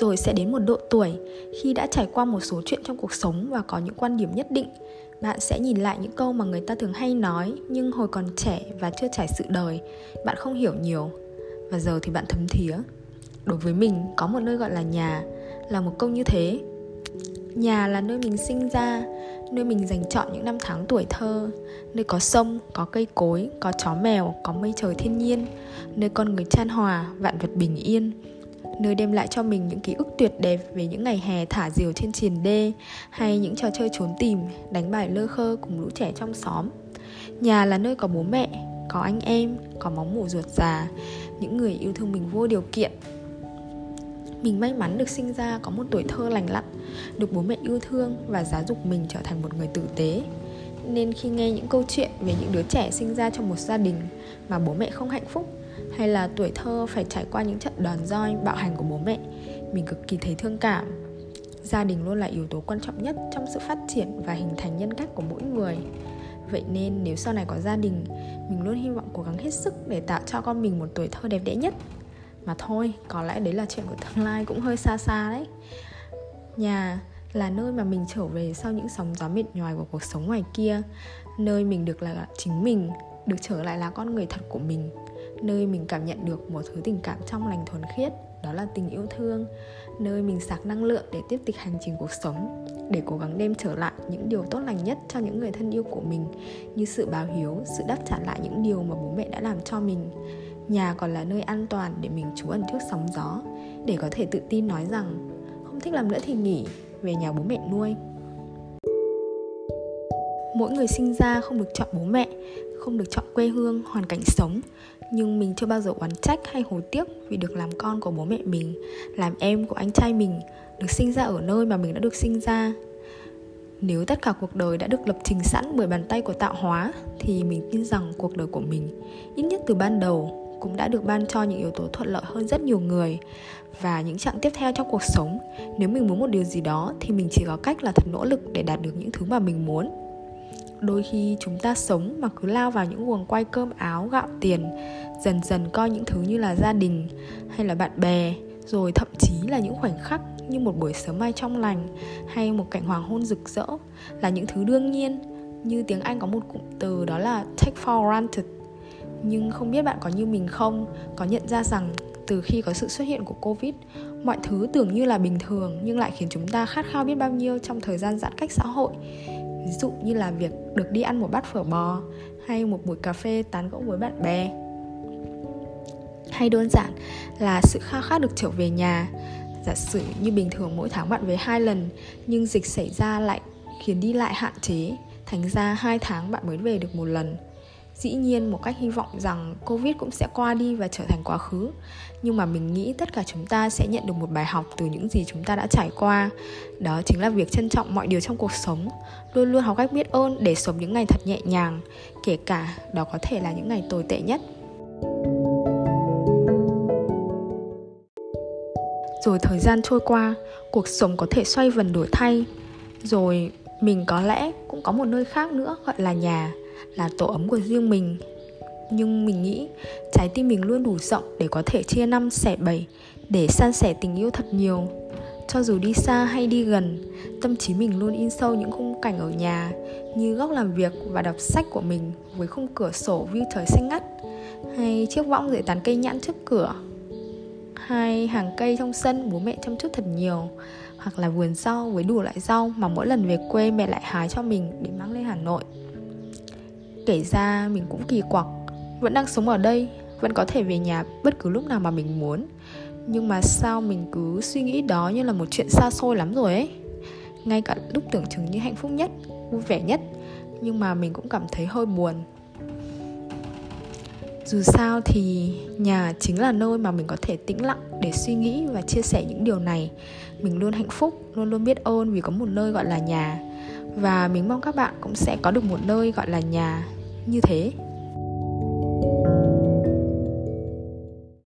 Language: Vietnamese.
rồi sẽ đến một độ tuổi khi đã trải qua một số chuyện trong cuộc sống và có những quan điểm nhất định. Bạn sẽ nhìn lại những câu mà người ta thường hay nói nhưng hồi còn trẻ và chưa trải sự đời, bạn không hiểu nhiều. Và giờ thì bạn thấm thía. Đối với mình, có một nơi gọi là nhà là một câu như thế. Nhà là nơi mình sinh ra, nơi mình dành chọn những năm tháng tuổi thơ, nơi có sông, có cây cối, có chó mèo, có mây trời thiên nhiên, nơi con người chan hòa, vạn vật bình yên nơi đem lại cho mình những ký ức tuyệt đẹp về những ngày hè thả diều trên triền đê hay những trò chơi trốn tìm, đánh bài lơ khơ cùng lũ trẻ trong xóm. Nhà là nơi có bố mẹ, có anh em, có máu mủ ruột già, những người yêu thương mình vô điều kiện. Mình may mắn được sinh ra có một tuổi thơ lành lặn, được bố mẹ yêu thương và giáo dục mình trở thành một người tử tế. Nên khi nghe những câu chuyện về những đứa trẻ sinh ra trong một gia đình mà bố mẹ không hạnh phúc hay là tuổi thơ phải trải qua những trận đòn roi bạo hành của bố mẹ. Mình cực kỳ thấy thương cảm. Gia đình luôn là yếu tố quan trọng nhất trong sự phát triển và hình thành nhân cách của mỗi người. Vậy nên nếu sau này có gia đình, mình luôn hy vọng cố gắng hết sức để tạo cho con mình một tuổi thơ đẹp đẽ nhất. Mà thôi, có lẽ đấy là chuyện của tương lai cũng hơi xa xa đấy. Nhà là nơi mà mình trở về sau những sóng gió mệt nhoài của cuộc sống ngoài kia. Nơi mình được là chính mình, được trở lại là con người thật của mình nơi mình cảm nhận được một thứ tình cảm trong lành thuần khiết, đó là tình yêu thương. Nơi mình sạc năng lượng để tiếp tục hành trình cuộc sống, để cố gắng đem trở lại những điều tốt lành nhất cho những người thân yêu của mình, như sự báo hiếu, sự đáp trả lại những điều mà bố mẹ đã làm cho mình. Nhà còn là nơi an toàn để mình trú ẩn trước sóng gió, để có thể tự tin nói rằng, không thích làm nữa thì nghỉ, về nhà bố mẹ nuôi. Mỗi người sinh ra không được chọn bố mẹ, không được chọn quê hương, hoàn cảnh sống nhưng mình chưa bao giờ oán trách hay hối tiếc vì được làm con của bố mẹ mình, làm em của anh trai mình, được sinh ra ở nơi mà mình đã được sinh ra. Nếu tất cả cuộc đời đã được lập trình sẵn bởi bàn tay của tạo hóa, thì mình tin rằng cuộc đời của mình, ít nhất từ ban đầu, cũng đã được ban cho những yếu tố thuận lợi hơn rất nhiều người. Và những chặng tiếp theo trong cuộc sống, nếu mình muốn một điều gì đó, thì mình chỉ có cách là thật nỗ lực để đạt được những thứ mà mình muốn đôi khi chúng ta sống mà cứ lao vào những guồng quay cơm áo, gạo tiền, dần dần coi những thứ như là gia đình hay là bạn bè, rồi thậm chí là những khoảnh khắc như một buổi sớm mai trong lành hay một cảnh hoàng hôn rực rỡ là những thứ đương nhiên. Như tiếng anh có một cụm từ đó là take for granted. Nhưng không biết bạn có như mình không? Có nhận ra rằng từ khi có sự xuất hiện của covid, mọi thứ tưởng như là bình thường nhưng lại khiến chúng ta khát khao biết bao nhiêu trong thời gian giãn cách xã hội ví dụ như là việc được đi ăn một bát phở bò hay một buổi cà phê tán gẫu với bạn bè. Hay đơn giản là sự khao khát được trở về nhà. Giả sử như bình thường mỗi tháng bạn về hai lần, nhưng dịch xảy ra lại khiến đi lại hạn chế, thành ra hai tháng bạn mới về được một lần dĩ nhiên một cách hy vọng rằng covid cũng sẽ qua đi và trở thành quá khứ. Nhưng mà mình nghĩ tất cả chúng ta sẽ nhận được một bài học từ những gì chúng ta đã trải qua. Đó chính là việc trân trọng mọi điều trong cuộc sống. Luôn luôn học cách biết ơn để sống những ngày thật nhẹ nhàng, kể cả đó có thể là những ngày tồi tệ nhất. Rồi thời gian trôi qua, cuộc sống có thể xoay vần đổi thay. Rồi mình có lẽ cũng có một nơi khác nữa, gọi là nhà là tổ ấm của riêng mình. Nhưng mình nghĩ, trái tim mình luôn đủ rộng để có thể chia năm sẻ bảy, để san sẻ tình yêu thật nhiều. Cho dù đi xa hay đi gần, tâm trí mình luôn in sâu những khung cảnh ở nhà, như góc làm việc và đọc sách của mình với khung cửa sổ view trời xanh ngắt, hay chiếc võng dưới tán cây nhãn trước cửa, hay hàng cây trong sân bố mẹ chăm chút thật nhiều, hoặc là vườn rau với đủ loại rau mà mỗi lần về quê mẹ lại hái cho mình để mang lên Hà Nội kể ra mình cũng kỳ quặc. Vẫn đang sống ở đây, vẫn có thể về nhà bất cứ lúc nào mà mình muốn. Nhưng mà sao mình cứ suy nghĩ đó như là một chuyện xa xôi lắm rồi ấy? Ngay cả lúc tưởng chừng như hạnh phúc nhất, vui vẻ nhất, nhưng mà mình cũng cảm thấy hơi buồn. Dù sao thì nhà chính là nơi mà mình có thể tĩnh lặng để suy nghĩ và chia sẻ những điều này. Mình luôn hạnh phúc, luôn luôn biết ơn vì có một nơi gọi là nhà. Và mình mong các bạn cũng sẽ có được một nơi gọi là nhà như thế. thank you